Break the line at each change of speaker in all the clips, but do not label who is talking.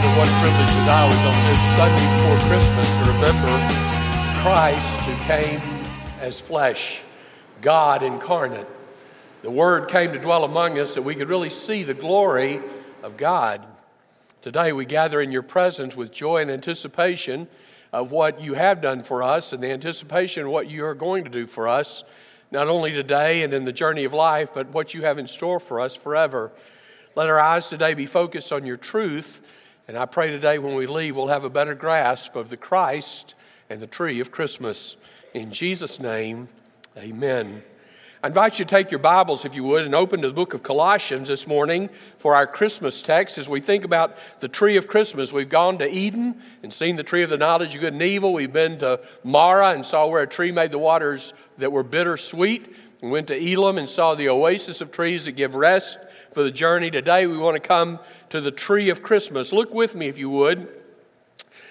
Father, what privilege as I was on this Sunday before Christmas to remember Christ who came as flesh, God incarnate. The Word came to dwell among us that we could really see the glory of God. Today we gather in your presence with joy and anticipation of what you have done for us and the anticipation of what you are going to do for us, not only today and in the journey of life, but what you have in store for us forever. Let our eyes today be focused on your truth. And I pray today when we leave, we'll have a better grasp of the Christ and the tree of Christmas. In Jesus' name, amen. I invite you to take your Bibles, if you would, and open to the book of Colossians this morning for our Christmas text as we think about the tree of Christmas. We've gone to Eden and seen the tree of the knowledge of good and evil. We've been to Marah and saw where a tree made the waters that were bitter sweet. We went to Elim and saw the oasis of trees that give rest for the journey. Today we want to come to the tree of Christmas. Look with me, if you would.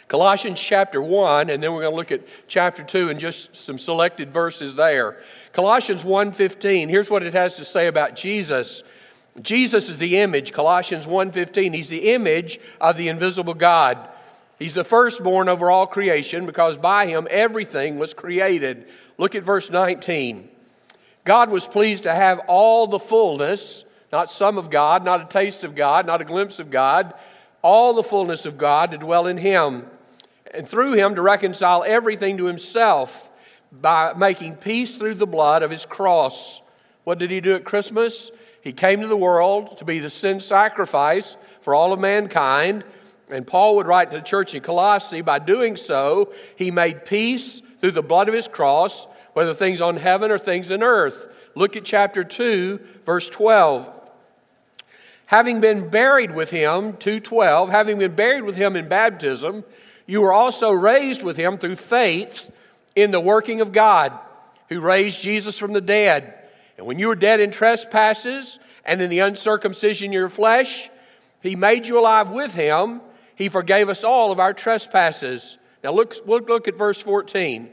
Colossians chapter 1, and then we're going to look at chapter 2 and just some selected verses there. Colossians 1:15, here's what it has to say about Jesus. Jesus is the image, Colossians 1:15. He's the image of the invisible God. He's the firstborn over all creation because by him everything was created. Look at verse 19. God was pleased to have all the fullness not some of God, not a taste of God, not a glimpse of God, all the fullness of God to dwell in Him, and through Him to reconcile everything to Himself by making peace through the blood of His cross. What did He do at Christmas? He came to the world to be the sin sacrifice for all of mankind. And Paul would write to the church in Colossae, by doing so, he made peace through the blood of his cross, whether things on heaven or things in earth. Look at chapter 2, verse 12 having been buried with him 212 having been buried with him in baptism you were also raised with him through faith in the working of god who raised jesus from the dead. And when you were dead in trespasses and in the uncircumcision of your flesh he made you alive with him. He forgave us all of our trespasses. Now look, look, look at verse 14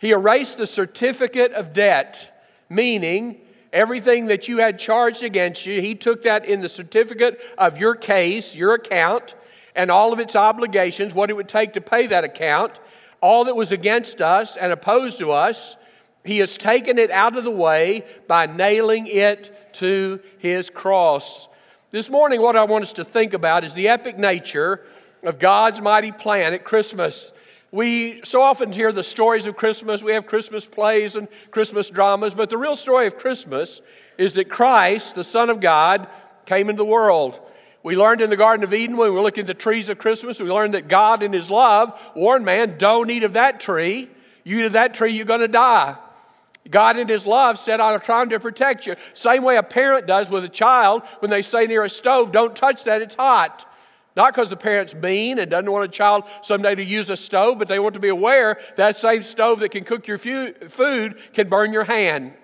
he erased the certificate of debt meaning Everything that you had charged against you, he took that in the certificate of your case, your account, and all of its obligations, what it would take to pay that account, all that was against us and opposed to us. He has taken it out of the way by nailing it to his cross. This morning, what I want us to think about is the epic nature of God's mighty plan at Christmas. We so often hear the stories of Christmas. We have Christmas plays and Christmas dramas, but the real story of Christmas is that Christ, the Son of God, came into the world. We learned in the Garden of Eden when we were looking at the trees of Christmas, we learned that God, in His love, warned man, don't eat of that tree. You eat of that tree, you're going to die. God, in His love, said, I'm trying to protect you. Same way a parent does with a child when they say near a stove, don't touch that, it's hot. Not because the parent's mean and doesn't want a child someday to use a stove, but they want to be aware that same stove that can cook your food can burn your hand.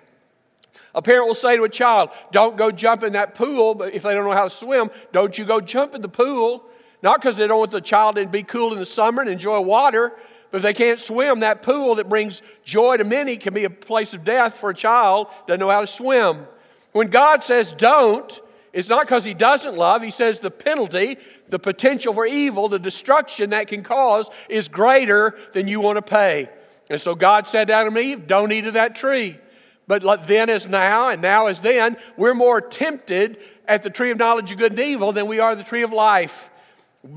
A parent will say to a child, Don't go jump in that pool, but if they don't know how to swim, don't you go jump in the pool. Not because they don't want the child to be cool in the summer and enjoy water, but if they can't swim, that pool that brings joy to many can be a place of death for a child that doesn't know how to swim. When God says don't, it's not because he doesn't love. He says the penalty, the potential for evil, the destruction that can cause is greater than you want to pay. And so God said to Adam and Eve, don't eat of that tree. But then as now, and now as then, we're more tempted at the tree of knowledge of good and evil than we are the tree of life.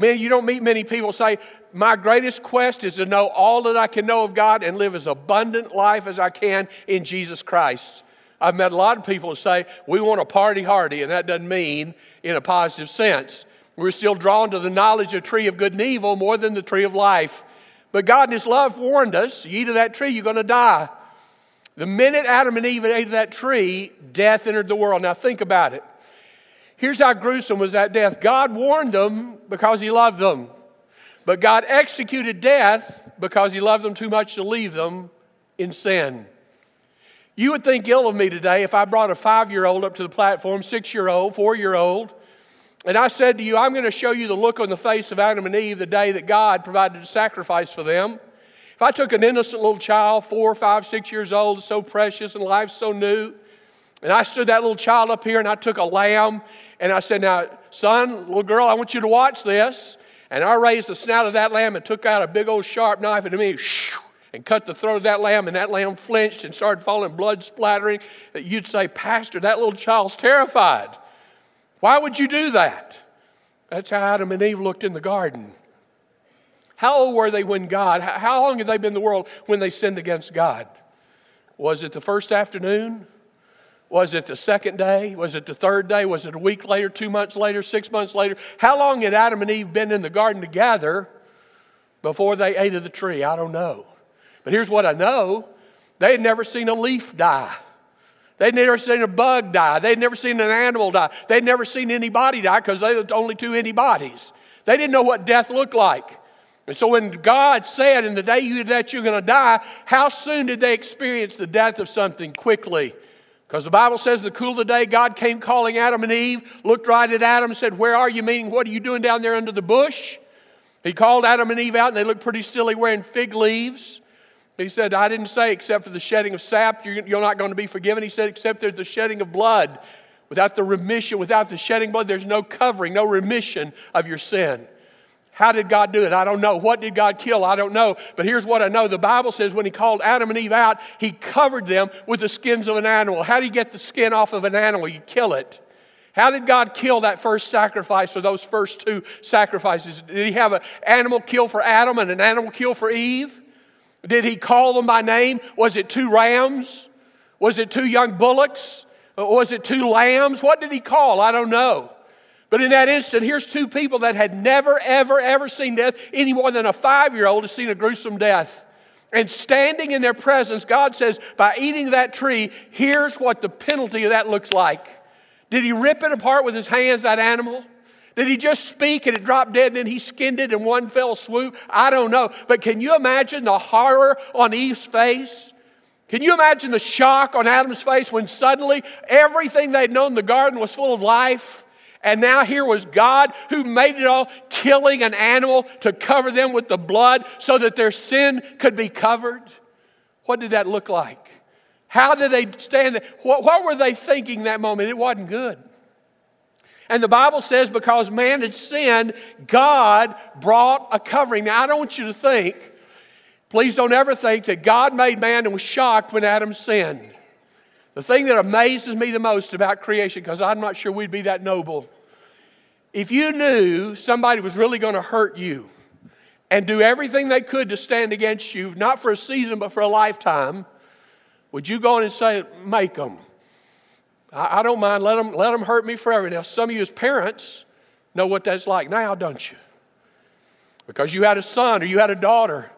You don't meet many people say, My greatest quest is to know all that I can know of God and live as abundant life as I can in Jesus Christ. I've met a lot of people who say, we want a party hardy, and that doesn't mean in a positive sense. We're still drawn to the knowledge of tree of good and evil more than the tree of life. But God in His love warned us you eat of that tree, you're going to die. The minute Adam and Eve ate of that tree, death entered the world. Now think about it. Here's how gruesome was that death God warned them because He loved them, but God executed death because He loved them too much to leave them in sin. You would think ill of me today if I brought a five year old up to the platform, six year old, four year old, and I said to you, I'm going to show you the look on the face of Adam and Eve the day that God provided a sacrifice for them. If I took an innocent little child, four, five, six years old, so precious and life so new, And I stood that little child up here and I took a lamb and I said, Now, son, little girl, I want you to watch this. And I raised the snout of that lamb and took out a big old sharp knife and to me and cut the throat of that lamb, and that lamb flinched and started falling, blood splattering. that You'd say, Pastor, that little child's terrified. Why would you do that? That's how Adam and Eve looked in the garden. How old were they when God, how long had they been in the world when they sinned against God? Was it the first afternoon? Was it the second day? Was it the third day? Was it a week later, two months later, six months later? How long had Adam and Eve been in the garden together before they ate of the tree? I don't know. But here's what I know they had never seen a leaf die. They'd never seen a bug die. They'd never seen an animal die. They'd never seen anybody die because they were the only two antibodies. They didn't know what death looked like. And so when God said, in the day you that you're going to die, how soon did they experience the death of something? Quickly. Because the Bible says, the cool of the day, God came calling Adam and Eve, looked right at Adam and said, Where are you? Meaning, what are you doing down there under the bush? He called Adam and Eve out, and they looked pretty silly wearing fig leaves. He said, I didn't say except for the shedding of sap, you're, not going to be forgiven. He said, except there's the shedding of blood. Without the remission, without the shedding blood, there's no covering, no remission of your sin. How did God do it? I don't know. What did God kill? I don't know. But here's what I know. The Bible says when He called Adam and Eve out, He covered them with the skins of an animal. How do you get the skin off of an animal? You kill it. How did God kill that first sacrifice or those first two sacrifices? Did He have an animal kill for Adam and an animal kill for Eve? Did He call them by name? Was it two rams? Was it two young bullocks? Uh, was it two lambs? What did He call? I don't know. But in that instant, here's two people that had never, ever, ever seen death any more than a five year old has seen a gruesome death. And standing in their presence, God says, by eating that tree, here's what the penalty of that looks like. Did he rip it apart with his hands, that animal? Did he just speak and it dropped dead and then he skinned it in one fell swoop? I don't know. But can you imagine the horror on Eve's face? Can you imagine the shock on Adam's face when suddenly everything they'd known in the garden was full of life? And now here was God who made it all, killing an animal to cover them with the blood so that their sin could be covered. What did that look like? How did they stand there? What, what were they thinking that moment? It wasn't good. And the Bible says because man had sinned, God brought a covering. Now, I don't want you to think, please don't ever think that God made man and was shocked when Adam sinned. The thing that amazes me the most about creation, because I'm not sure we'd be that noble, if you knew somebody was really going to hurt you and do everything they could to stand against you, not for a season, but for a lifetime, would you go in and say, make them? I, I don't mind, let them, let them hurt me forever. Now, some of you as parents know what that's like now, don't you? Because you had a son or you had a daughter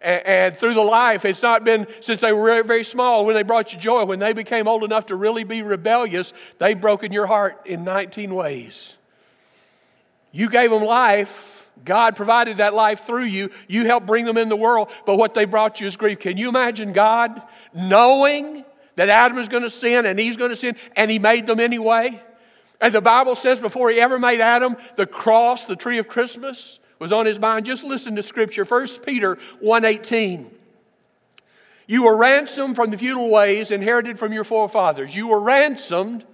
and, and through the life, it's not been since they were very, very small when they brought you joy. When they became old enough to really be rebellious, they've broken your heart in 19 ways. You gave them life. God provided that life through you. You helped bring them in the world, but what they brought you is grief. Can you imagine God knowing that Adam is going to sin and he's going to sin, and he made them anyway? And the Bible says before he ever made Adam, the cross, the tree of Christmas, was on his mind. Just listen to scripture. 1 Peter 1:18. You were ransomed from the futile ways inherited from your forefathers. You were ransomed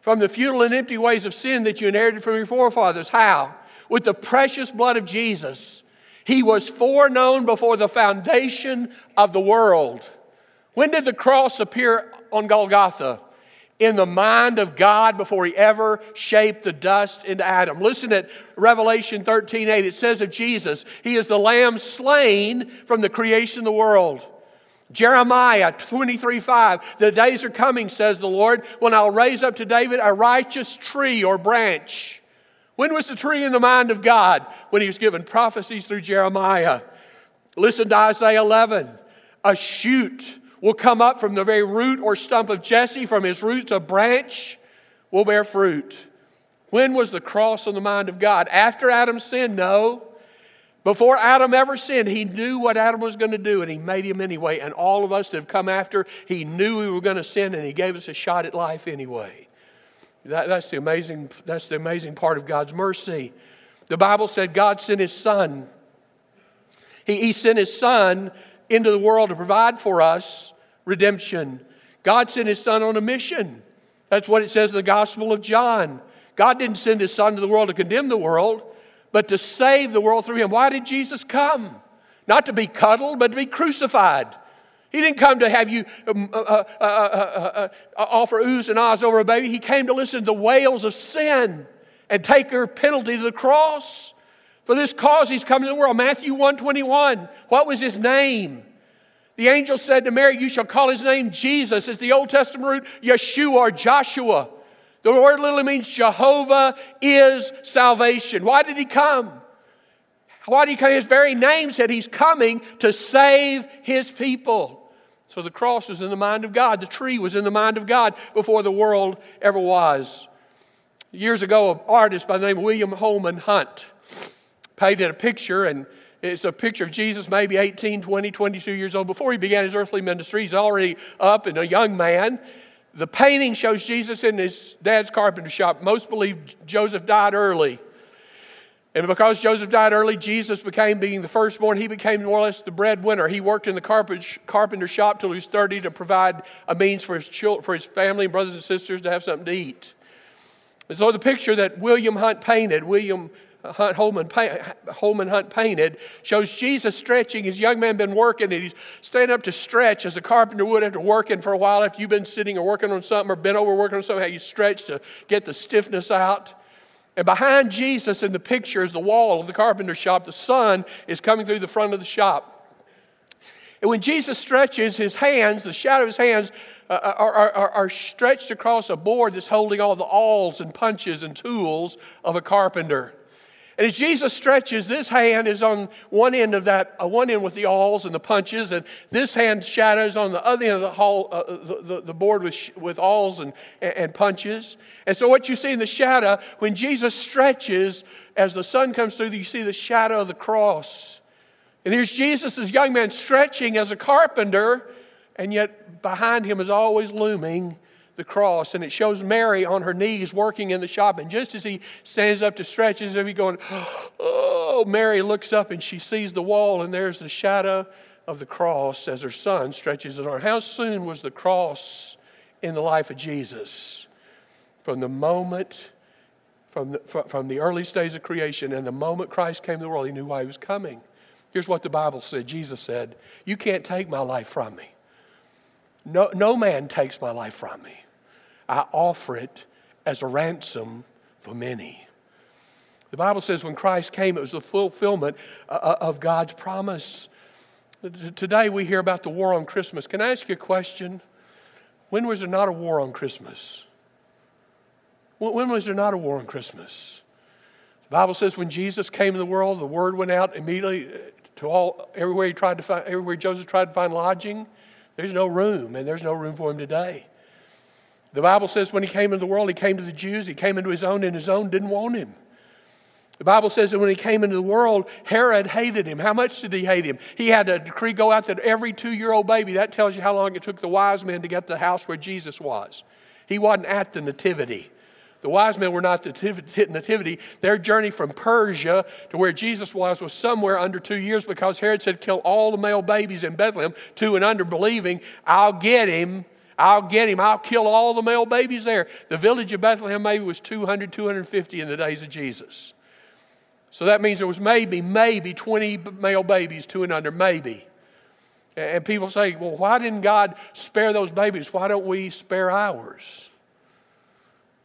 from the futile and empty ways of sin that you inherited from your forefathers. How? With the precious blood of Jesus. He was foreknown before the foundation of the world. When did the cross appear on Golgotha? in the mind of God before he ever shaped the dust into Adam. Listen at Revelation 13 8. It says of Jesus, He is the Lamb slain from the creation of the world. Jeremiah 23 5. The days are coming, says the Lord, when I'll raise up to David a righteous tree or branch. When was the tree in the mind of God? When he was given prophecies through Jeremiah. Listen to Isaiah 11. A shoot will come up from the very root or stump of Jesse, from his roots, a branch will bear fruit. When was the cross on the mind of God? After Adam sinned? No. Before Adam ever sinned, he knew what Adam was going to do and he made him anyway. And all of us that have come after, he knew we were going to sin and he gave us a shot at life anyway. That, that's, the amazing, that's the amazing part of God's mercy. The Bible said God sent his son. He, he sent his son into the world to provide for us redemption. God sent his son on a mission. That's what it says in the Gospel of John. God didn't send his son to the world to condemn the world, but to save the world through him. Why did Jesus come? Not to be cuddled, but to be crucified. He didn't come to have you um, uh, uh, uh, offer oohs and ahs over a baby. He came to listen to the wails of sin and take her penalty to the cross. For this cause he's come to the world. Matthew 121. What was his name? The angel said to Mary, You shall call his name Jesus. It's the Old Testament root Yeshua or Joshua. The word literally means Jehovah is salvation. Why did he come? Why did he come? His very name said he's coming to save his people. So the cross was in the mind of God. The tree was in the mind of God before the world ever was. Years ago, an artist by the name of William Holman Hunt painted a picture, and it's a picture of Jesus, maybe 18, 20, 22 years old. Before he began his earthly ministry, he's already up and a young man. The painting shows Jesus in his dad's carpenter shop. Most believe Joseph died early. And because Joseph died early, Jesus became, being the firstborn, he became more or less the breadwinner. He worked in the carpenter shop till he was 30 to provide a means for his, children, for his family and brothers and sisters to have something to eat. And so the picture that William Hunt painted, William Hunt Holman, Holman Hunt painted shows Jesus stretching. His young man been working and he's standing up to stretch as a carpenter would after working for a while. If you've been sitting or working on something or been over working on something, how you stretch to get the stiffness out. And behind Jesus in the picture is the wall of the carpenter shop. The sun is coming through the front of the shop. And when Jesus stretches his hands, the shadow of his hands uh, uh are, are, are stretched across a board that's holding all the awls and punches and tools of a carpenter. And as Jesus stretches, this hand is on one end of that, uh, one end with the awls and the punches, and this hand shadows on the other end of the, hall, uh, the, the, the, board with, with awls and, and punches. And so, what you see in the shadow, when Jesus stretches, as the sun comes through, you see the shadow of the cross. And here's Jesus, this young man, stretching as a carpenter, and yet behind him is always looming the cross, and it shows Mary on her knees working in the shop. And just as he stands up to stretch, as if he's going, Oh, Mary looks up and she sees the wall, and there's the shadow of the cross as her son stretches his arm. How soon was the cross in the life of Jesus? From the moment, from the, from the early days of creation, and the moment Christ came to the world, he knew why he was coming. Here's what the Bible said Jesus said, You can't take my life from me. No, no man takes my life from me. I offer it as a ransom for many. The Bible says when Christ came, it was the fulfillment uh, uh, of God's promise. Today we hear about the war on Christmas. Can I ask you a question? When was there not a war on Christmas? When was there not a war on Christmas? The Bible says when Jesus came to the world, the word went out immediately to all everywhere he tried to find everywhere Joseph tried to find lodging. There's no room, and there's no room for him today. The Bible says when he came into the world, he came to the Jews, he came into his own, and his own didn't want him. The Bible says that when he came into the world, Herod hated him. How much did he hate him? He had a decree go out that every two year old baby, that tells you how long it took the wise men to get to the house where Jesus was. He wasn't at the Nativity. The wise men were not at the Nativity. Their journey from Persia to where Jesus was was somewhere under two years because Herod said, Kill all the male babies in Bethlehem, two and under, believing, I'll get him I'll get him. I'll kill all the male babies there. The village of Bethlehem maybe was 200, 250 in the days of Jesus. So that means there was maybe, maybe 20 male babies, two and under, maybe. And people say, well, why didn't God spare those babies? Why don't we spare ours?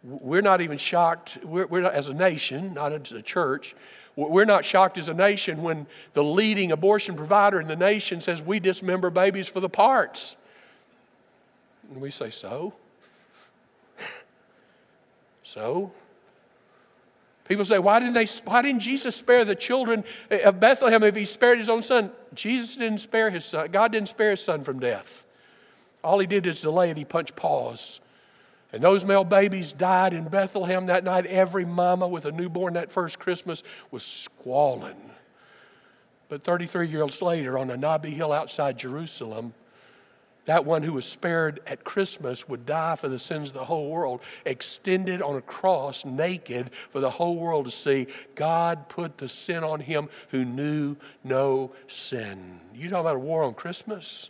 We're not even shocked, we're, we're not, as a nation, not as a church, we're not shocked as a nation when the leading abortion provider in the nation says we dismember babies for the parts. And we say, So? so? People say, why didn't, they, why didn't Jesus spare the children of Bethlehem if he spared his own son? Jesus didn't spare his son. God didn't spare his son from death. All he did is delay it. He punched pause. And those male babies died in Bethlehem that night. Every mama with a newborn that first Christmas was squalling. But 33 years later, on a knobby hill outside Jerusalem, that one who was spared at Christmas would die for the sins of the whole world, extended on a cross, naked, for the whole world to see. God put the sin on him who knew no sin. You talking about a war on Christmas?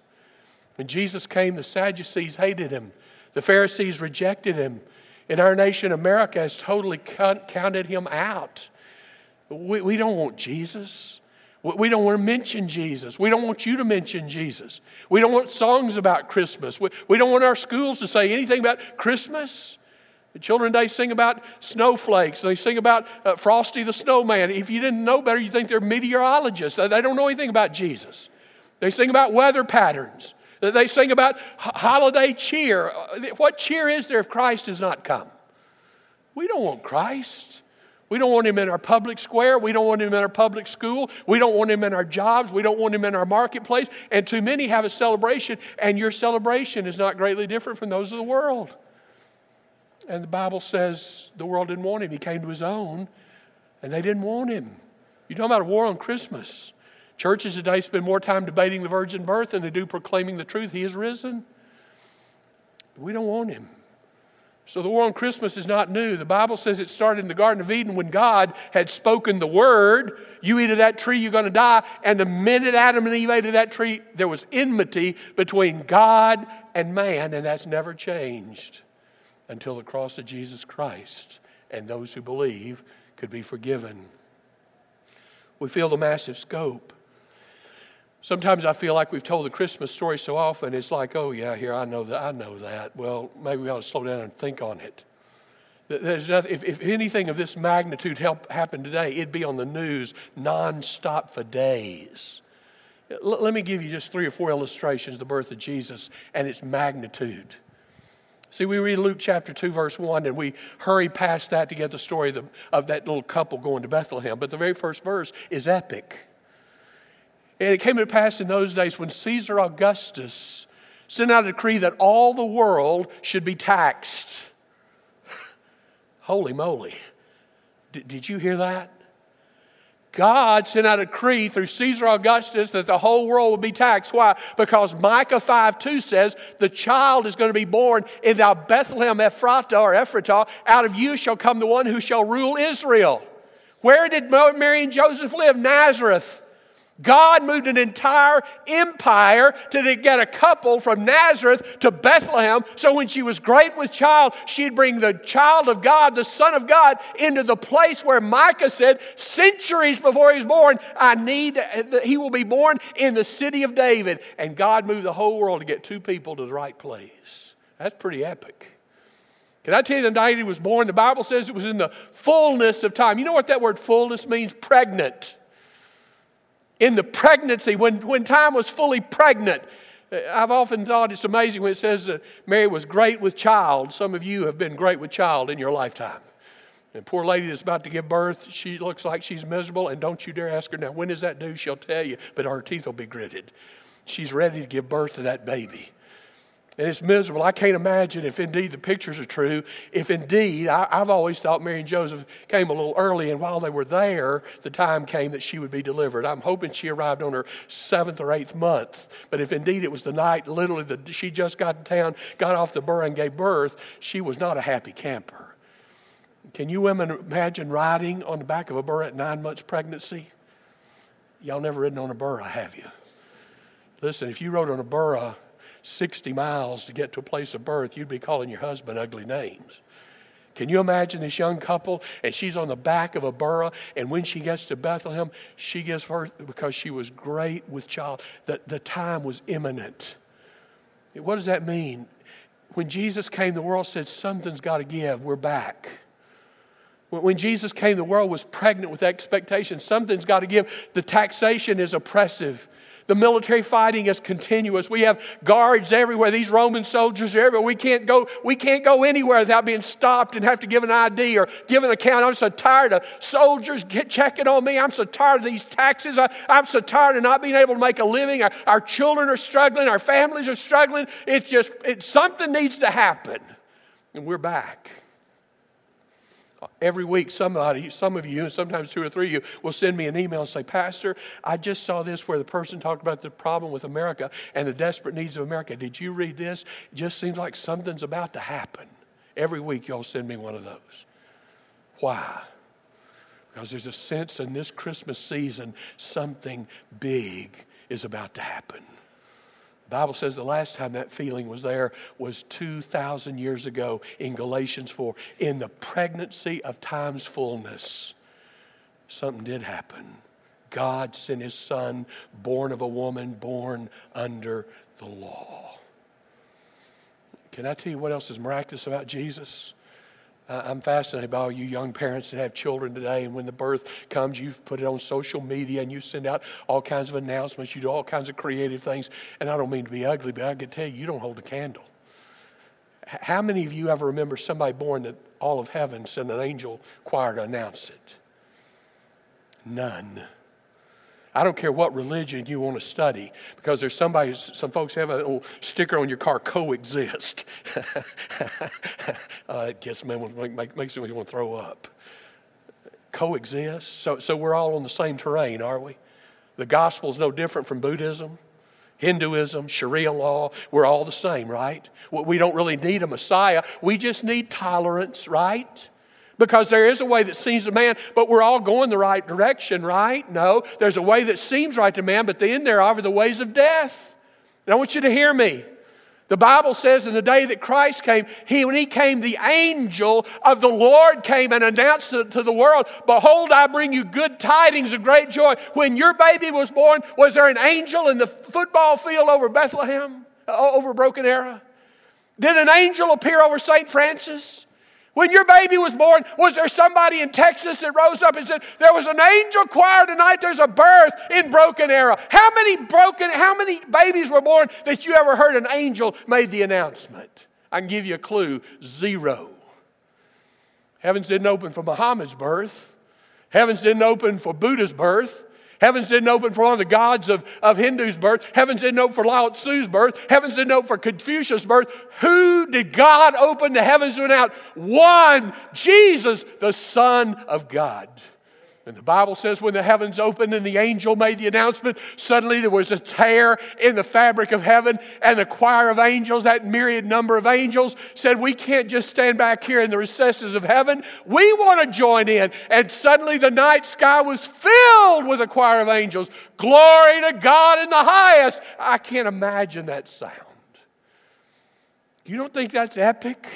When Jesus came, the Sadducees hated him, the Pharisees rejected him. In our nation, America has totally counted him out. We, we don't want Jesus. We don't want to mention Jesus. We don't want you to mention Jesus. We don't want songs about Christmas. We, we don't want our schools to say anything about Christmas. The children today sing about snowflakes. They sing about uh, Frosty the Snowman. If you didn't know better, you'd think they're meteorologists. They don't know anything about Jesus. They sing about weather patterns. They sing about holiday cheer. Uh, what cheer is there if Christ has not come? We don't want Christ. We don't want him in our public square. We don't want him in our public school. We don't want him in our jobs. We don't want him in our marketplace. And too many have a celebration, and your celebration is not greatly different from those of the world. And the Bible says the world didn't want him. He came to his own, and they didn't want him. You're talking about a war on Christmas. Churches today spend more time debating the virgin birth than they do proclaiming the truth. He is risen. We don't want him. So the war on Christmas is not new. The Bible says it started in the Garden of Eden when God had spoken the word, you eat of that tree, you're going to die. And the minute Adam and Eve ate of that tree, there was enmity between God and man, and that's never changed until the cross of Jesus Christ. And those who believe could be forgiven. We feel the massive scope. Sometimes I feel like we've told the Christmas story so often, it's like, oh, yeah, here, I know that. I know that. Well, maybe we ought to slow down and think on it. There's nothing, if, if anything of this magnitude help, happened today, it'd be on the news nonstop for days. L- let me give you just three or four illustrations of the birth of Jesus and its magnitude. See, we read Luke chapter 2, verse 1, and we hurry past that to get the story of, the, of that little couple going to Bethlehem. But the very first verse is epic. And it came to pass in those days when Caesar Augustus sent out a decree that all the world should be taxed. Holy moly. D- did you hear that? God sent out a decree through Caesar Augustus that the whole world would be taxed. Why? Because Micah 5 2 says, The child is going to be born in thou Bethlehem Ephratah or Ephratah. Out of you shall come the one who shall rule Israel. Where did Mary and Joseph live? Nazareth. God moved an entire empire to get a couple from Nazareth to Bethlehem. So when she was great with child, she'd bring the child of God, the Son of God, into the place where Micah said, centuries before he was born, I need, he will be born in the city of David. And God moved the whole world to get two people to the right place. That's pretty epic. Can I tell you the night he was born? The Bible says it was in the fullness of time. You know what that word fullness means? Pregnant in the pregnancy, when, when time was fully pregnant. I've often thought it's amazing when it says that Mary was great with child. Some of you have been great with child in your lifetime. And poor lady that's about to give birth, she looks like she's miserable, and don't you dare ask her now, when does that do? She'll tell you, but her teeth will be gritted. She's ready to give birth to that baby. And it's miserable. I can't imagine if indeed the pictures are true, if indeed, I, have always thought Mary and Joseph came a little early, and while they were there, the time came that she would be delivered. I'm hoping she arrived on her seventh or eighth month. But if indeed it was the night, literally, that she just got to town, got off the burr, and gave birth, she was not a happy camper. Can you women imagine riding on the back of a burr at nine months pregnancy? Y'all never ridden on a burr, have you? Listen, if you rode on a burra 60 miles to get to a place of birth, you'd be calling your husband ugly names. Can you imagine this young couple? And she's on the back of a burro, and when she gets to Bethlehem, she gives birth because she was great with child. The, the time was imminent. What does that mean? When Jesus came, the world said, Something's got to give. We're back. When Jesus came, the world was pregnant with expectation. Something's got to give. The taxation is oppressive. The military fighting is continuous. We have guards everywhere. These Roman soldiers are everywhere. We can't go, we can't go anywhere without being stopped and have to give an ID or give an account. I'm so tired of soldiers get, checking on me. I'm so tired of these taxes. I, am so tired of not being able to make a living. Our, our children are struggling. Our families are struggling. It's just, it, something needs to happen. And we're back. Every week, somebody, some of you, and sometimes two or three of you, will send me an email and say, Pastor, I just saw this where the person talked about the problem with America and the desperate needs of America. Did you read this? It just seems like something's about to happen. Every week, y'all send me one of those. Why? Because there's a sense in this Christmas season something big is about to happen. Bible says the last time that feeling was there was 2,000 years ago in Galatians 4. In the pregnancy of time's fullness, something did happen. God sent his son, born of a woman, born under the law. Can I tell you what else is miraculous about Jesus? I'm fascinated by all you young parents that have children today, and when the birth comes, you've put it on social media and you send out all kinds of announcements. You do all kinds of creative things. And I don't mean to be ugly, but I can tell you, you don't hold a candle. How many of you ever remember somebody born that all of heaven sent an angel choir to announce it? None. I don't care what religion you want to study because there's somebody, some folks have a little sticker on your car, coexist. uh, it gets me, make, makes me want to throw up. Coexist. So, so we're all on the same terrain, are we? The gospel is no different from Buddhism, Hinduism, Sharia law. We're all the same, right? We don't really need a Messiah. We just need tolerance, right? Because there is a way that seems to man, but we're all going the right direction, right? No, there's a way that seems right to man, but then there are the ways of death. And I want you to hear me. The Bible says in the day that Christ came, he, when he came, the angel of the Lord came and announced to, to the world, Behold, I bring you good tidings of great joy. When your baby was born, was there an angel in the football field over Bethlehem, over Broken Arrow? Did an angel appear over St. Francis? When your baby was born, was there somebody in Texas that rose up and said, There was an angel choir tonight, there's a birth in Broken Arrow? How many broken, how many babies were born that you ever heard an angel made the announcement? I can give you a clue zero. Heavens didn't open for Muhammad's birth, heavens didn't open for Buddha's birth. Heavens didn't open for one of the gods of, of Hindus' birth. Heavens didn't open for Lao Tzu's birth. Heavens didn't open for Confucius' birth. Who did God open the heavens to out? One, Jesus, the Son of God. And the Bible says when the heavens opened and the angel made the announcement, suddenly there was a tear in the fabric of heaven, and the choir of angels, that myriad number of angels, said, We can't just stand back here in the recesses of heaven. We want to join in. And suddenly the night sky was filled with a choir of angels. Glory to God in the highest. I can't imagine that sound. You don't think that's epic?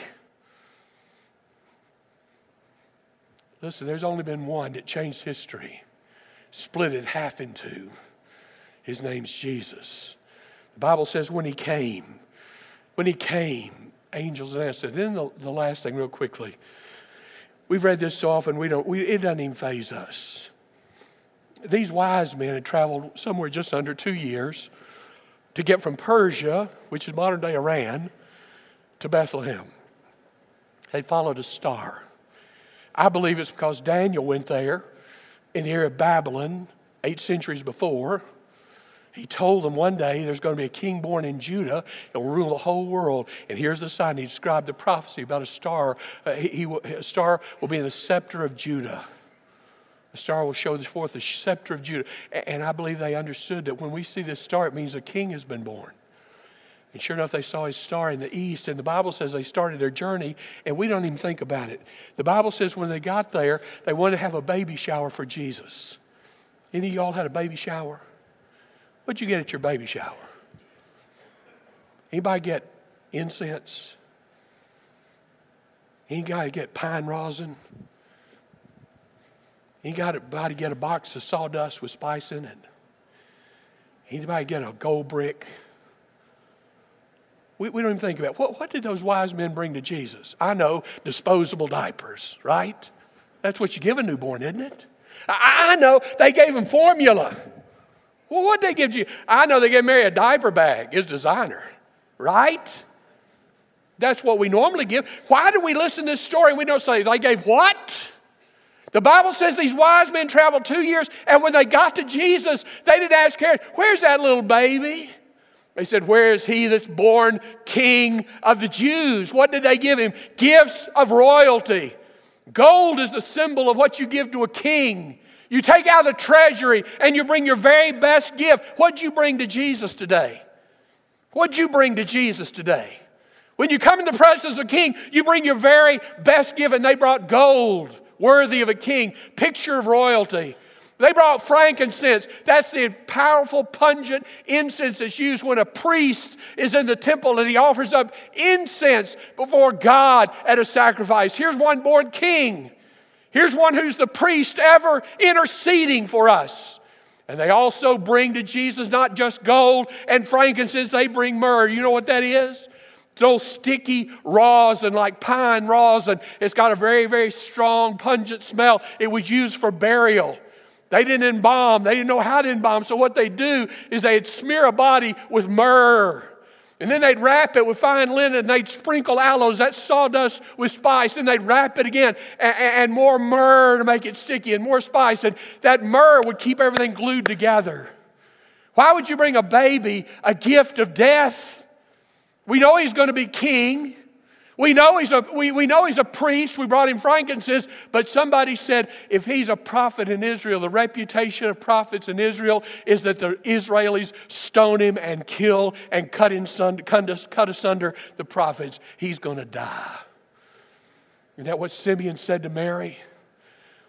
Listen, there's only been one that changed history, split it half in two. His name's Jesus. The Bible says when he came, when he came, angels answered. Then the, the last thing, real quickly. We've read this so often, we don't, we, it doesn't even faze us. These wise men had traveled somewhere just under two years to get from Persia, which is modern day Iran, to Bethlehem. They followed a star. I believe it's because Daniel went there in the area of Babylon eight centuries before. He told them one day there's going to be a king born in Judah and will rule the whole world. And here's the sign. He described the prophecy about a star. Uh, he, he, a star will be in the scepter of Judah. A star will show forth the scepter of Judah. And I believe they understood that when we see this star, it means a king has been born. And sure enough, they saw his star in the east. And the Bible says they started their journey, and we don't even think about it. The Bible says when they got there, they wanted to have a baby shower for Jesus. Any of y'all had a baby shower? What'd you get at your baby shower? Anybody get incense? Anybody get pine rosin? Anybody get a box of sawdust with spice in it? Anybody get a gold brick? We, we don't even think about what, what did those wise men bring to Jesus? I know, disposable diapers, right? That's what you give a newborn, isn't it? I, I know, they gave him formula. Well, what they give you? I know they gave Mary a diaper bag, his designer, right? That's what we normally give. Why do we listen to this story and we don't say they gave what? The Bible says these wise men traveled two years, and when they got to Jesus, they didn't ask Herod, Where's that little baby? They said, Where is he that's born king of the Jews? What did they give him? Gifts of royalty. Gold is the symbol of what you give to a king. You take out the treasury and you bring your very best gift. What'd you bring to Jesus today? What'd you bring to Jesus today? When you come in the presence of a king, you bring your very best gift, and they brought gold, worthy of a king, picture of royalty. They brought frankincense. That's the powerful, pungent incense that's used when a priest is in the temple and he offers up incense before God at a sacrifice. Here's one born king. Here's one who's the priest ever interceding for us. And they also bring to Jesus not just gold and frankincense, they bring myrrh. You know what that is? those sticky rosin like pine rosin. It's got a very, very strong, pungent smell. It was used for burial. They didn't embalm. They didn't know how to embalm. So what they do is they'd smear a body with myrrh. And then they'd wrap it with fine linen and they'd sprinkle aloes, that sawdust with spice, and they'd wrap it again and, and, more myrrh to make it sticky and more spice. And that myrrh would keep everything glued together. Why would you bring a baby a gift of death? We know he's going to be king. We know, he's a, we, we know he's a priest. We brought him frankincense, but somebody said if he's a prophet in Israel, the reputation of prophets in Israel is that the Israelis stone him and kill and cut, sun, cut asunder the prophets. He's going to die. Isn't that what Simeon said to Mary?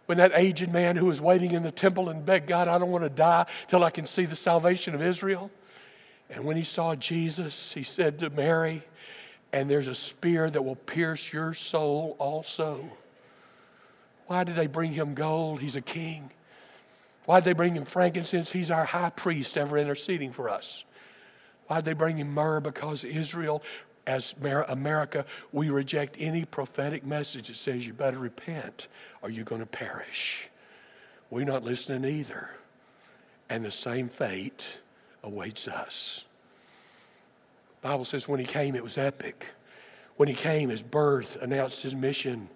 When that aged man who was waiting in the temple and begged God, I don't want to die till I can see the salvation of Israel. And when he saw Jesus, he said to Mary, and there's a spear that will pierce your soul also. Why did they bring him gold? He's a king. Why did they bring him frankincense? He's our high priest ever interceding for us. Why did they bring him myrrh? Because Israel, as America, we reject any prophetic message that says you better repent or you're going to perish. We're not listening either. And the same fate awaits us. Bible says when he came, it was epic. When he came, his birth announced his mission.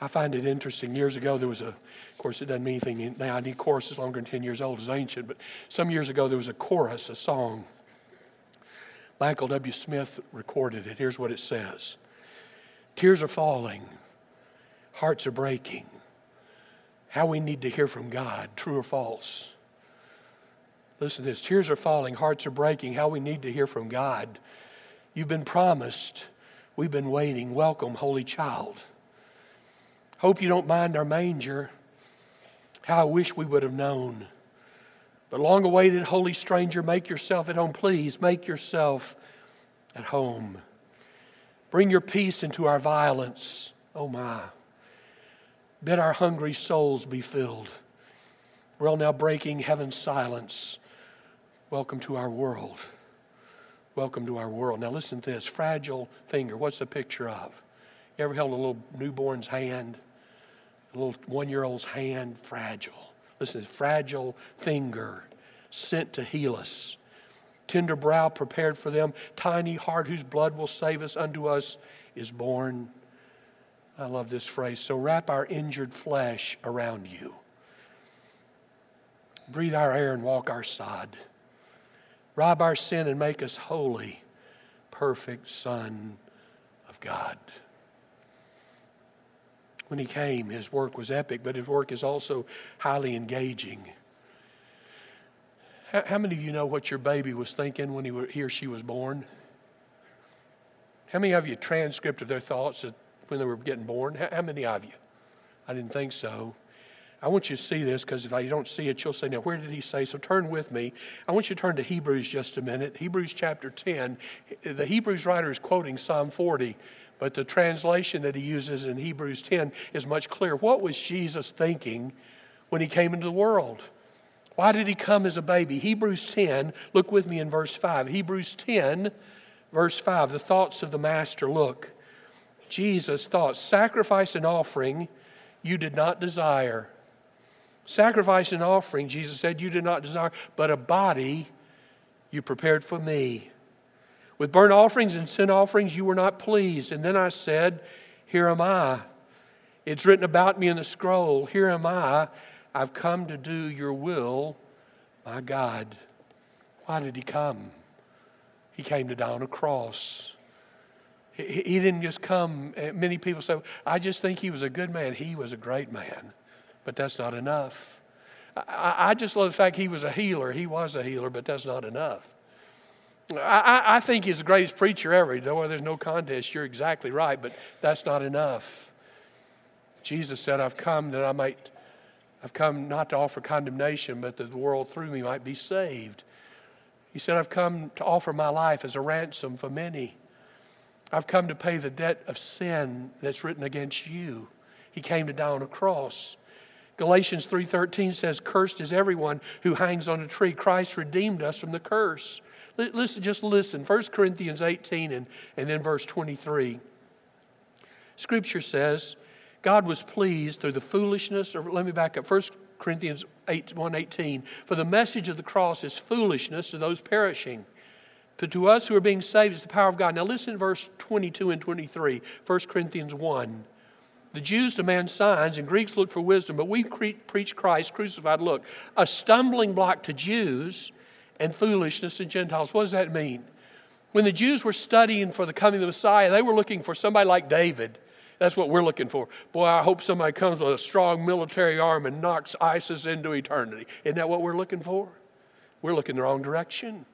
I find it interesting. Years ago, there was a, of course, it doesn't mean anything now. I need choruses longer than 10 years old, it's ancient, but some years ago, there was a chorus, a song. Michael W. Smith recorded it. Here's what it says Tears are falling, hearts are breaking. How we need to hear from God, true or false. Listen to this tears are falling, hearts are breaking. How we need to hear from God. You've been promised. We've been waiting. Welcome, Holy Child. Hope you don't mind our manger. How I wish we would have known. But long awaited, holy stranger, make yourself at home. Please make yourself at home. Bring your peace into our violence. Oh my. Bid our hungry souls be filled. We're all now breaking heaven's silence. Welcome to our world. Welcome to our world. Now, listen to this fragile finger. What's the picture of? You ever held a little newborn's hand? A little one year old's hand? Fragile. Listen, fragile finger sent to heal us. Tender brow prepared for them. Tiny heart whose blood will save us unto us is born. I love this phrase. So wrap our injured flesh around you. Breathe our air and walk our sod rob our sin and make us holy, perfect Son of God. When he came, his work was epic, but his work is also highly engaging. How, many of you know what your baby was thinking when he, he or she was born? How many of you transcript of their thoughts when they were getting born? How many of you? I didn't think so. I want you to see this because if I don't see it, you'll say, Now, where did he say? So turn with me. I want you to turn to Hebrews just a minute. Hebrews chapter 10. The Hebrews writer is quoting Psalm 40, but the translation that he uses in Hebrews 10 is much clearer. What was Jesus thinking when he came into the world? Why did he come as a baby? Hebrews 10, look with me in verse 5. Hebrews 10, verse 5, the thoughts of the Master. Look, Jesus thought, sacrifice and offering you did not desire Sacrifice and offering, Jesus said, you did not desire, but a body you prepared for me. With burnt offerings and sin offerings you were not pleased. And then I said, Here am I. It's written about me in the scroll. Here am I. I've come to do your will, my God. Why did he come? He came to die on a cross. He, didn't just come. Many people say, I just think he was a good man. He was a great man but that's not enough. I, I just love the fact he was a healer. He was a healer, but that's not enough. I, I think he's the greatest preacher ever. Though there's no contest, you're exactly right, but that's not enough. Jesus said, I've come that I might I've come not to offer condemnation, but that the world through me might be saved. He said, I've come to offer my life as a ransom for many. I've come to pay the debt of sin that's written against you. He came to die on a cross. Galatians 3:13 says, "Cursed is everyone who hangs on a tree. Christ redeemed us from the curse." Listen, just listen. 1 Corinthians 18 and, and then verse 23. Scripture says, God was pleased through the foolishness, or let me back up, 1 Corinthians 8, 118. For the message of the cross is foolishness to those perishing. But to us who are being saved is the power of God. Now listen verse 22 and 23, 1 Corinthians 1. The Jews demand signs and Greeks look for wisdom, but we preach Christ crucified. Look, a stumbling block to Jews and foolishness to Gentiles. What does that mean? When the Jews were studying for the coming of the Messiah, they were looking for somebody like David that's what we're looking for. Boy, I hope somebody comes with a strong military arm and knocks ISIS into eternity. Isn't that what we're looking for? We're looking the wrong direction.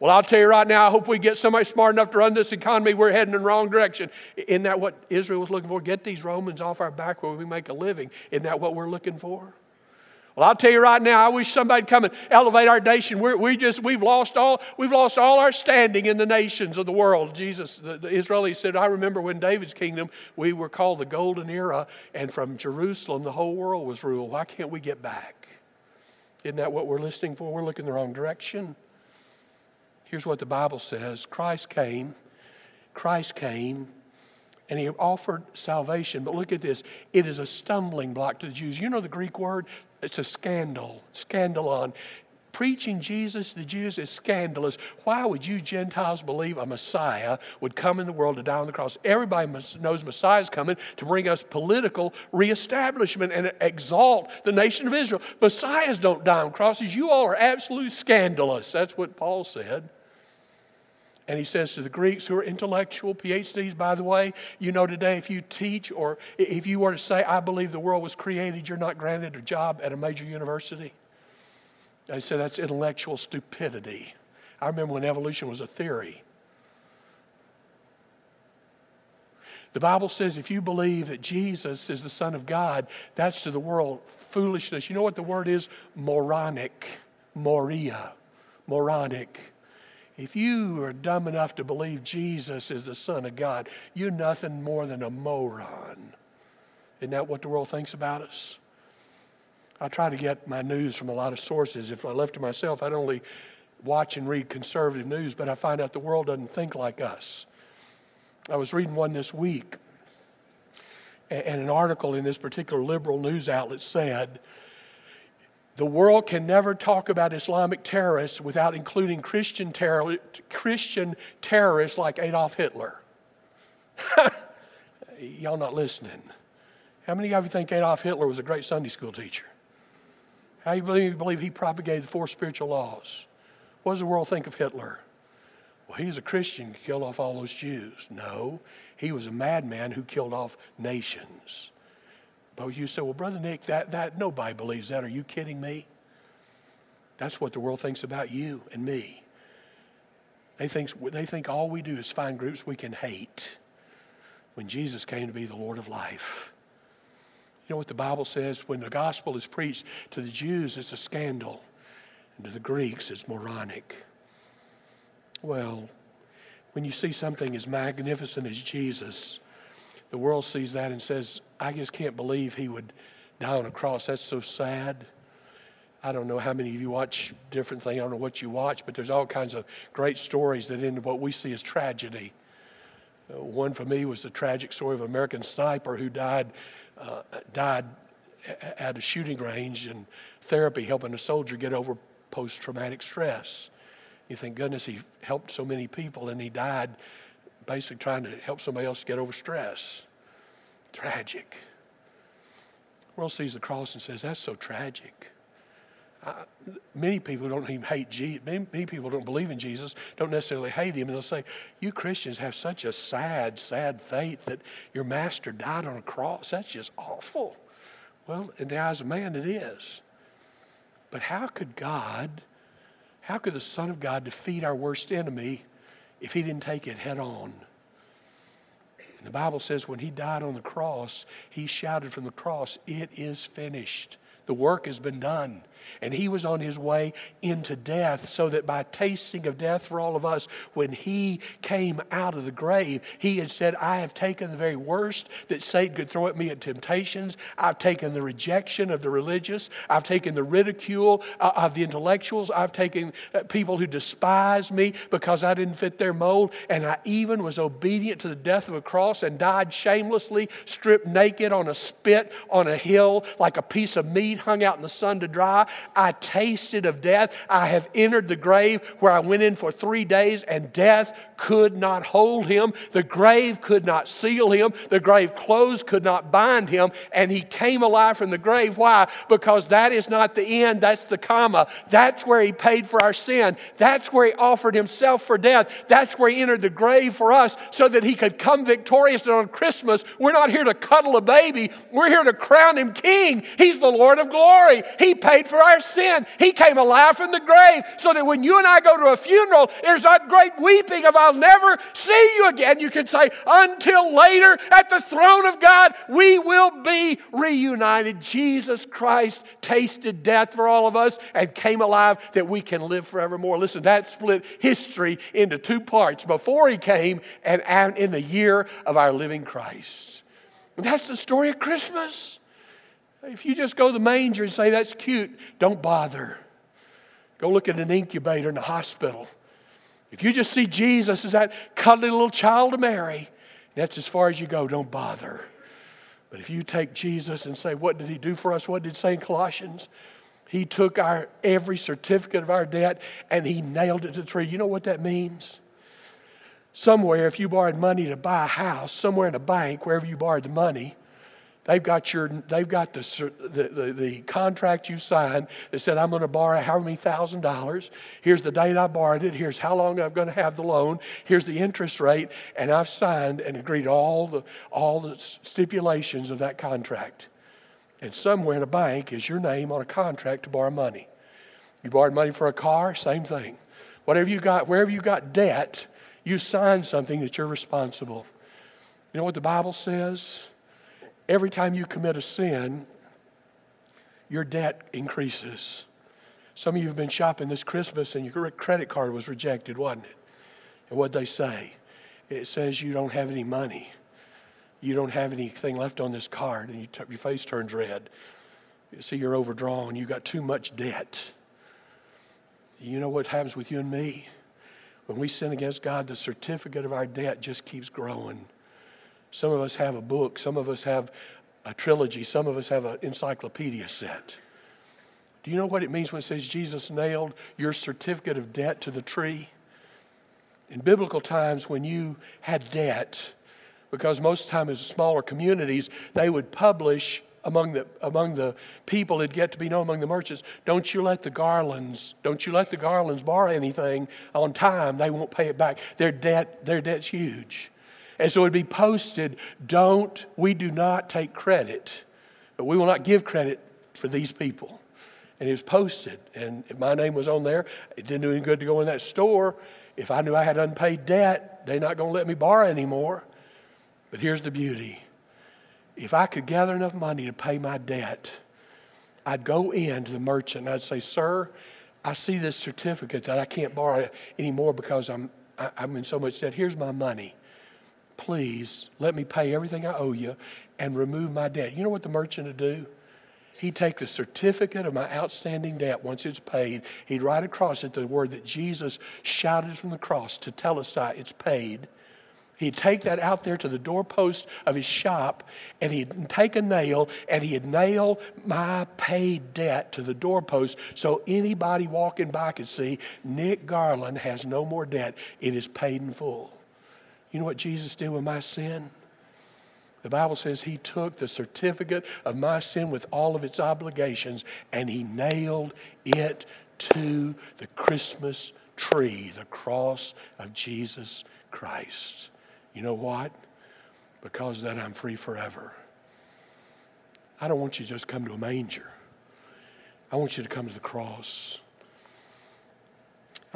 Well, I'll tell you right now, I hope we get somebody smart enough to run this economy. We're heading in the wrong direction. Isn't that what Israel was looking for? Get these Romans off our back where we make a living. Isn't that what we're looking for? Well, I'll tell you right now, I wish somebody'd come and elevate our nation. We're, we just, we've lost all, we've lost all our standing in the nations of the world. Jesus, the, the Israelis said, I remember when David's kingdom, we were called the golden era, and from Jerusalem, the whole world was ruled. Why can't we get back? Isn't that what we're listening for? We're looking the wrong direction. Here's what the Bible says Christ came. Christ came and he offered salvation. But look at this it is a stumbling block to the Jews. You know the Greek word? It's a scandal, scandalon. Preaching Jesus the Jews is scandalous. Why would you Gentiles believe a Messiah would come in the world to die on the cross? Everybody knows Messiah's coming to bring us political reestablishment and exalt the nation of Israel. Messiahs don't die on crosses. You all are absolutely scandalous. That's what Paul said. And he says to the Greeks who are intellectual, PhDs, by the way, you know today if you teach or if you were to say, I believe the world was created, you're not granted a job at a major university. They say that's intellectual stupidity. I remember when evolution was a theory. The Bible says if you believe that Jesus is the Son of God, that's to the world foolishness. You know what the word is? Moronic. Moria. Moronic. If you are dumb enough to believe Jesus is the Son of God, you're nothing more than a moron. Isn't that what the world thinks about us? I try to get my news from a lot of sources. If I left to myself, I'd only watch and read conservative news, but I find out the world doesn't think like us. I was reading one this week, and an article in this particular liberal news outlet said the world can never talk about Islamic terrorists without including Christian, terror, Christian terrorists like Adolf Hitler. Y'all not listening. How many of you think Adolf Hitler was a great Sunday school teacher? How of you believe he propagated the four spiritual laws? What does the world think of Hitler? Well, he was a Christian, who killed off all those Jews. No, he was a madman who killed off nations. But you say, well, Brother Nick, that, that nobody believes that. Are you kidding me? That's what the world thinks about you and me. They think, they think all we do is find groups we can hate when Jesus came to be the Lord of life. You know what the Bible says? When the gospel is preached to the Jews, it's a scandal, and to the Greeks, it's moronic. Well, when you see something as magnificent as Jesus, the world sees that and says, I just can't believe he would die on a cross. That's so sad. I don't know how many of you watch different things. I don't know what you watch, but there's all kinds of great stories that end what we see as tragedy. Uh, one for me was the tragic story of an American sniper who died, uh, died at a shooting range in therapy, helping a soldier get over post traumatic stress. You think, goodness, he helped so many people and he died basically trying to help somebody else get over stress. Tragic. The world sees the cross and says, that's so tragic. Uh, many people don't even hate Jesus. Many, many, people don't believe in Jesus, don't necessarily hate him, and they'll say, You Christians have such a sad, sad faith that your master died on a cross. That's just awful. Well, in the eyes of man, it is. But how could God, how could the Son of God defeat our worst enemy if he didn't take it head on? And the Bible says when he died on the cross, he shouted from the cross, It is finished. The work has been done. And he was on his way into death, so that by tasting of death for all of us, when he came out of the grave, he had said, I have taken the very worst that Satan could throw at me at temptations. I've taken the rejection of the religious. I've taken the ridicule uh, of the intellectuals. I've taken uh, people who despise me because I didn't fit their mold. And I even was obedient to the death of a cross and died shamelessly, stripped naked on a spit on a hill like a piece of meat hung out in the sun to dry. I tasted of death. I have entered the grave where I went in for three days, and death could not hold him. The grave could not seal him. The grave clothes could not bind him. And he came alive from the grave. Why? Because that is not the end, that's the comma. That's where he paid for our sin. That's where he offered himself for death. That's where he entered the grave for us so that he could come victorious. And on Christmas, we're not here to cuddle a baby, we're here to crown him king. He's the Lord of glory. He paid for our sin. He came alive from the grave so that when you and I go to a funeral, there's not great weeping of I'll never see you again. You can say, until later at the throne of God, we will be reunited. Jesus Christ tasted death for all of us and came alive that we can live forevermore. Listen, that split history into two parts before he came and in the year of our living Christ. That's the story of Christmas. If you just go to the manger and say, that's cute, don't bother. Go look at an incubator in the hospital. If you just see Jesus as that cuddly little child of Mary, that's as far as you go, don't bother. But if you take Jesus and say, What did he do for us? What did it say in Colossians? He took our every certificate of our debt and he nailed it to the tree. You know what that means? Somewhere, if you borrowed money to buy a house, somewhere in a bank, wherever you borrowed the money, They've got, your, they've got the, the, the, the contract you signed that said, I'm going to borrow how many thousand dollars. Here's the date I borrowed it. Here's how long I'm going to have the loan. Here's the interest rate. And I've signed and agreed all the, all the stipulations of that contract. And somewhere in a bank is your name on a contract to borrow money. You borrowed money for a car, same thing. Whatever you got, wherever you got debt, you signed something that you're responsible. You know what the Bible says? Every time you commit a sin, your debt increases. Some of you have been shopping this Christmas and your credit card was rejected, wasn't it? And what they say? It says you don't have any money. You don't have anything left on this card, and you t- your face turns red. You see, you're overdrawn. You got too much debt. You know what happens with you and me? When we sin against God, the certificate of our debt just keeps growing. Some of us have a book, some of us have a trilogy, some of us have an encyclopedia set. Do you know what it means when it says Jesus nailed your certificate of debt to the tree? In biblical times, when you had debt, because most of the time as smaller communities, they would publish among the, among the people that get to be known among the merchants, don't you let the Garlands, don't you let the Garlands borrow anything on time. They won't pay it back. Their debt, their debt's huge. And so it would be posted, don't, we do not take credit, but we will not give credit for these people. And it was posted, and if my name was on there, it didn't do any good to go in that store. If I knew I had unpaid debt, they're not going to let me borrow anymore. But here's the beauty if I could gather enough money to pay my debt, I'd go in to the merchant and I'd say, Sir, I see this certificate that I can't borrow anymore because I'm, I, I'm in so much debt. Here's my money please let me pay everything I owe you and remove my debt. You know what the merchant would do? He'd take the certificate of my outstanding debt once it's paid. He'd write across it the word that Jesus shouted from the cross to tell us that it's paid. He'd take that out there to the doorpost of his shop and he'd take a nail and he'd nail my paid debt to the doorpost so anybody walking by could see Nick Garland has no more debt. It is paid in full. You know what Jesus did with my sin? The Bible says he took the certificate of my sin with all of its obligations and he nailed it to the Christmas tree, the cross of Jesus Christ. You know what? Because then I'm free forever. I don't want you to just come to a manger. I want you to come to the cross.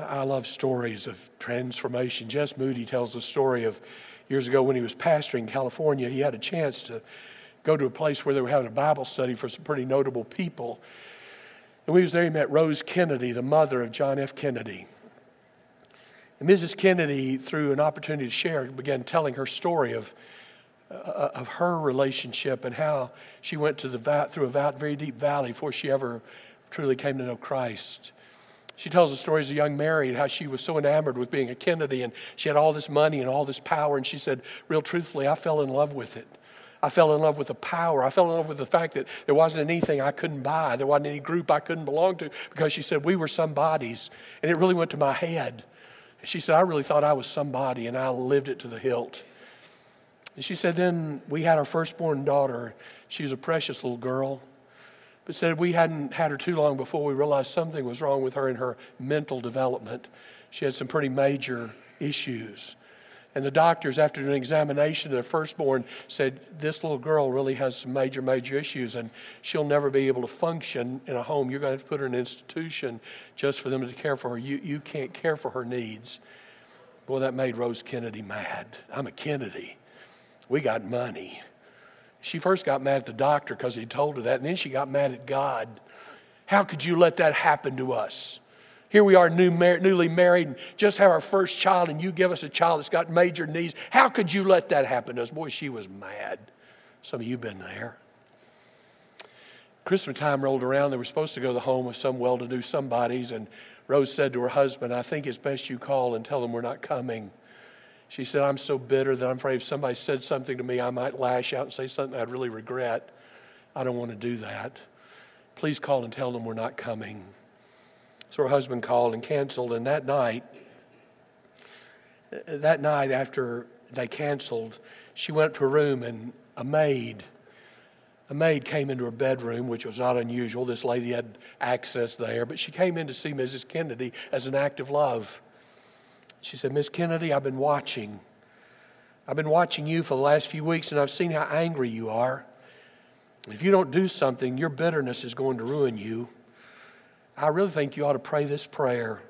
I love stories of transformation. Jess Moody tells the story of years ago when he was pastoring in California. He had a chance to go to a place where they were having a Bible study for some pretty notable people. And we was there, he met Rose Kennedy, the mother of John F. Kennedy. And Mrs. Kennedy, through an opportunity to share, began telling her story of, uh, of her relationship and how she went to the through a very deep valley before she ever truly came to know Christ. She tells the story as a young married how she was so enamored with being a Kennedy and she had all this money and all this power. And she said, real truthfully, I fell in love with it. I fell in love with the power. I fell in love with the fact that there wasn't anything I couldn't buy. There wasn't any group I couldn't belong to because she said we were somebodies. And it really went to my head. She said, I really thought I was somebody and I lived it to the hilt. And she said, then we had our firstborn daughter. She was a precious little girl. But said we hadn't had her too long before we realized something was wrong with her in her mental development. She had some pretty major issues. And the doctors, after an examination of their firstborn, said, This little girl really has some major, major issues, and she'll never be able to function in a home. You're going to have to put her in an institution just for them to care for her. You, you can't care for her needs. Boy, that made Rose Kennedy mad. I'm a Kennedy. We got money. She first got mad at the doctor because he told her that, and then she got mad at God. How could you let that happen to us? Here we are, new mar- newly married, and just have our first child, and you give us a child that's got major needs. How could you let that happen to us? Boy, she was mad. Some of you been there. Christmas time rolled around. They were supposed to go to the home of some well to do somebodies, and Rose said to her husband, I think it's best you call and tell them we're not coming. She said, I'm so bitter that I'm afraid if somebody said something to me, I might lash out and say something I'd really regret. I don't want to do that. Please call and tell them we're not coming. So her husband called and canceled. And that night, uh, that night after they canceled, she went to her room and a maid, a maid came into her bedroom, which was not unusual. This lady had access there, but she came in to see Mrs. Kennedy as an act of love. She said, Miss Kennedy, I've been watching. I've been watching you for the last few weeks and I've seen how angry you are. If you don't do something, your bitterness is going to ruin you. I really think you ought to pray this prayer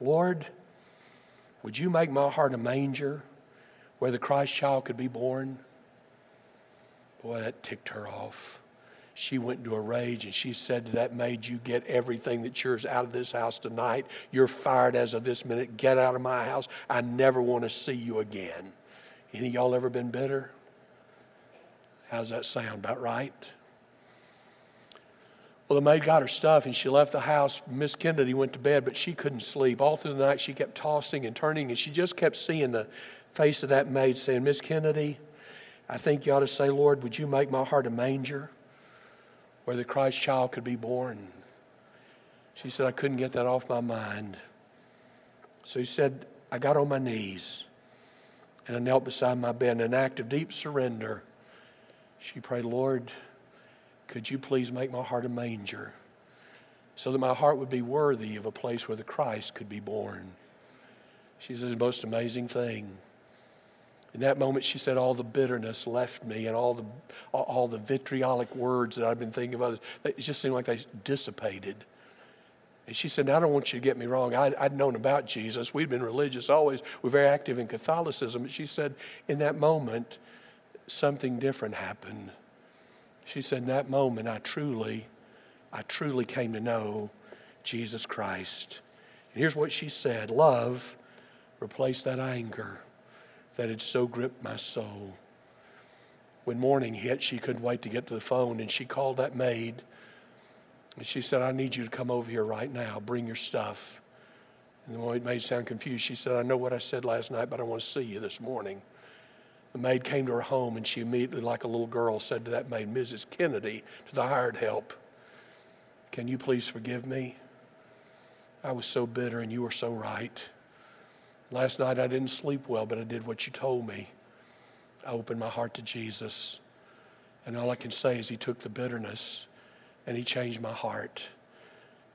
Lord, would you make my heart a manger where the Christ child could be born? Boy, that ticked her off. She went into a rage and she said to that maid, You get everything that's yours out of this house tonight. You're fired as of this minute. Get out of my house. I never want to see you again. Any of y'all ever been bitter? How's that sound? About right? Well, the maid got her stuff and she left the house. Miss Kennedy went to bed, but she couldn't sleep. All through the night, she kept tossing and turning, and she just kept seeing the face of that maid saying, Miss Kennedy, I think you ought to say, Lord, would you make my heart a manger where the Christ child could be born? She said, I couldn't get that off my mind. So he said, I got on my knees and I knelt beside my bed in an act of deep surrender. She prayed, Lord, could you please make my heart a manger so that my heart would be worthy of a place where the Christ could be born? She said, the most amazing thing. In that moment, she said, all the bitterness left me and all the, all the vitriolic words that I've been thinking about, it just seemed like they dissipated. And she said, I don't want you to get me wrong. I, would known about Jesus. We'd been religious always. We're very active in Catholicism. But she said, in that moment, something different happened. She said, In that moment, I truly, I truly came to know Jesus Christ. And here's what she said Love replaced that anger that had so gripped my soul. When morning hit, she couldn't wait to get to the phone, and she called that maid. And she said, I need you to come over here right now. Bring your stuff. And the maid sound confused. She said, I know what I said last night, but I want to see you this morning. The maid came to her home and she immediately, like a little girl, said to that maid, Mrs. Kennedy, to the hired help, Can you please forgive me? I was so bitter and you were so right. Last night I didn't sleep well, but I did what you told me. I opened my heart to Jesus. And all I can say is He took the bitterness and He changed my heart.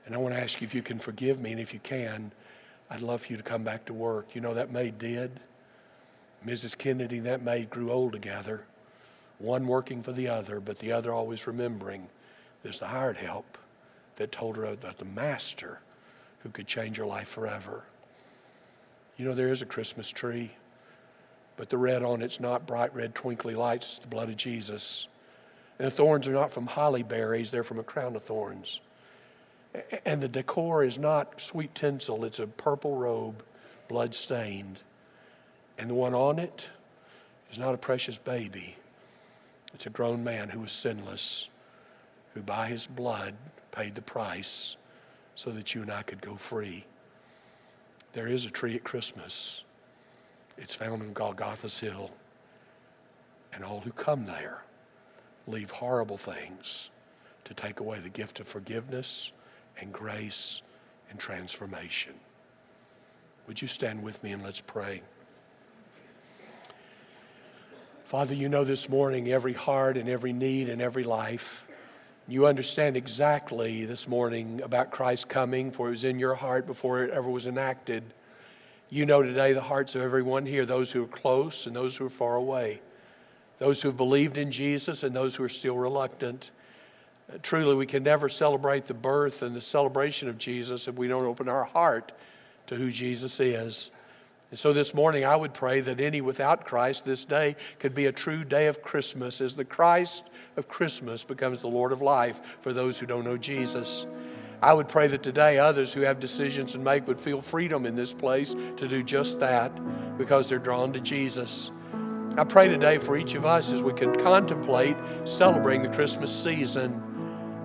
And I want to ask you if you can forgive me, and if you can, I'd love for you to come back to work. You know that maid did. Mrs. Kennedy and that maid grew old together, one working for the other, but the other always remembering there's the hired help that told her about the master who could change her life forever. You know, there is a Christmas tree, but the red on it's not bright red twinkly lights, it's the blood of Jesus. And the thorns are not from holly berries, they're from a crown of thorns. And the decor is not sweet tinsel, it's a purple robe, blood stained. And the one on it is not a precious baby, it's a grown man who was sinless, who by his blood paid the price so that you and I could go free. There is a tree at Christmas. It's found on Golgotha's Hill. And all who come there leave horrible things to take away the gift of forgiveness and grace and transformation. Would you stand with me and let's pray? Father, you know this morning every heart and every need and every life. You understand exactly this morning about Christ coming, for it was in your heart before it ever was enacted. You know today the hearts of everyone here, those who are close and those who are far away, those who have believed in Jesus and those who are still reluctant. Uh, truly, we can never celebrate the birth and the celebration of Jesus if we don't open our heart to who Jesus is. And so this morning, I would pray that any without Christ this day could be a true day of Christmas as the Christ of Christmas becomes the Lord of life for those who don't know Jesus. I would pray that today others who have decisions to make would feel freedom in this place to do just that because they're drawn to Jesus. I pray today for each of us as we can contemplate celebrating the Christmas season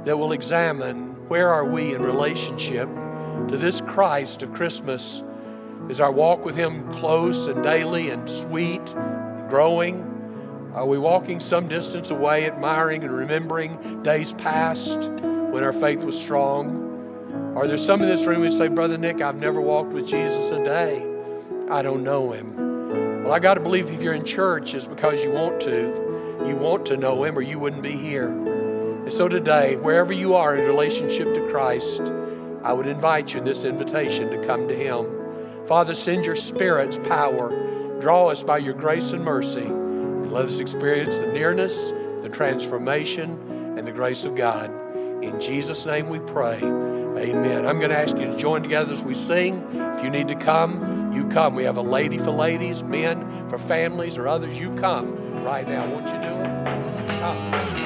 that we'll examine where are we in relationship to this Christ of Christmas is our walk with Him close and daily and sweet and growing? Are we walking some distance away, admiring and remembering days past when our faith was strong? Are there some in this room who say, Brother Nick, I've never walked with Jesus a day? I don't know Him. Well, I got to believe if you're in church, it's because you want to. You want to know Him, or you wouldn't be here. And so today, wherever you are in relationship to Christ, I would invite you in this invitation to come to Him. Father, send your Spirit's power. Draw us by your grace and mercy, and let us experience the nearness, the transformation, and the grace of God. In Jesus' name we pray. Amen. I'm going to ask you to join together as we sing. If you need to come, you come. We have a lady for ladies, men for families, or others. You come right now. Won't you do it? Come.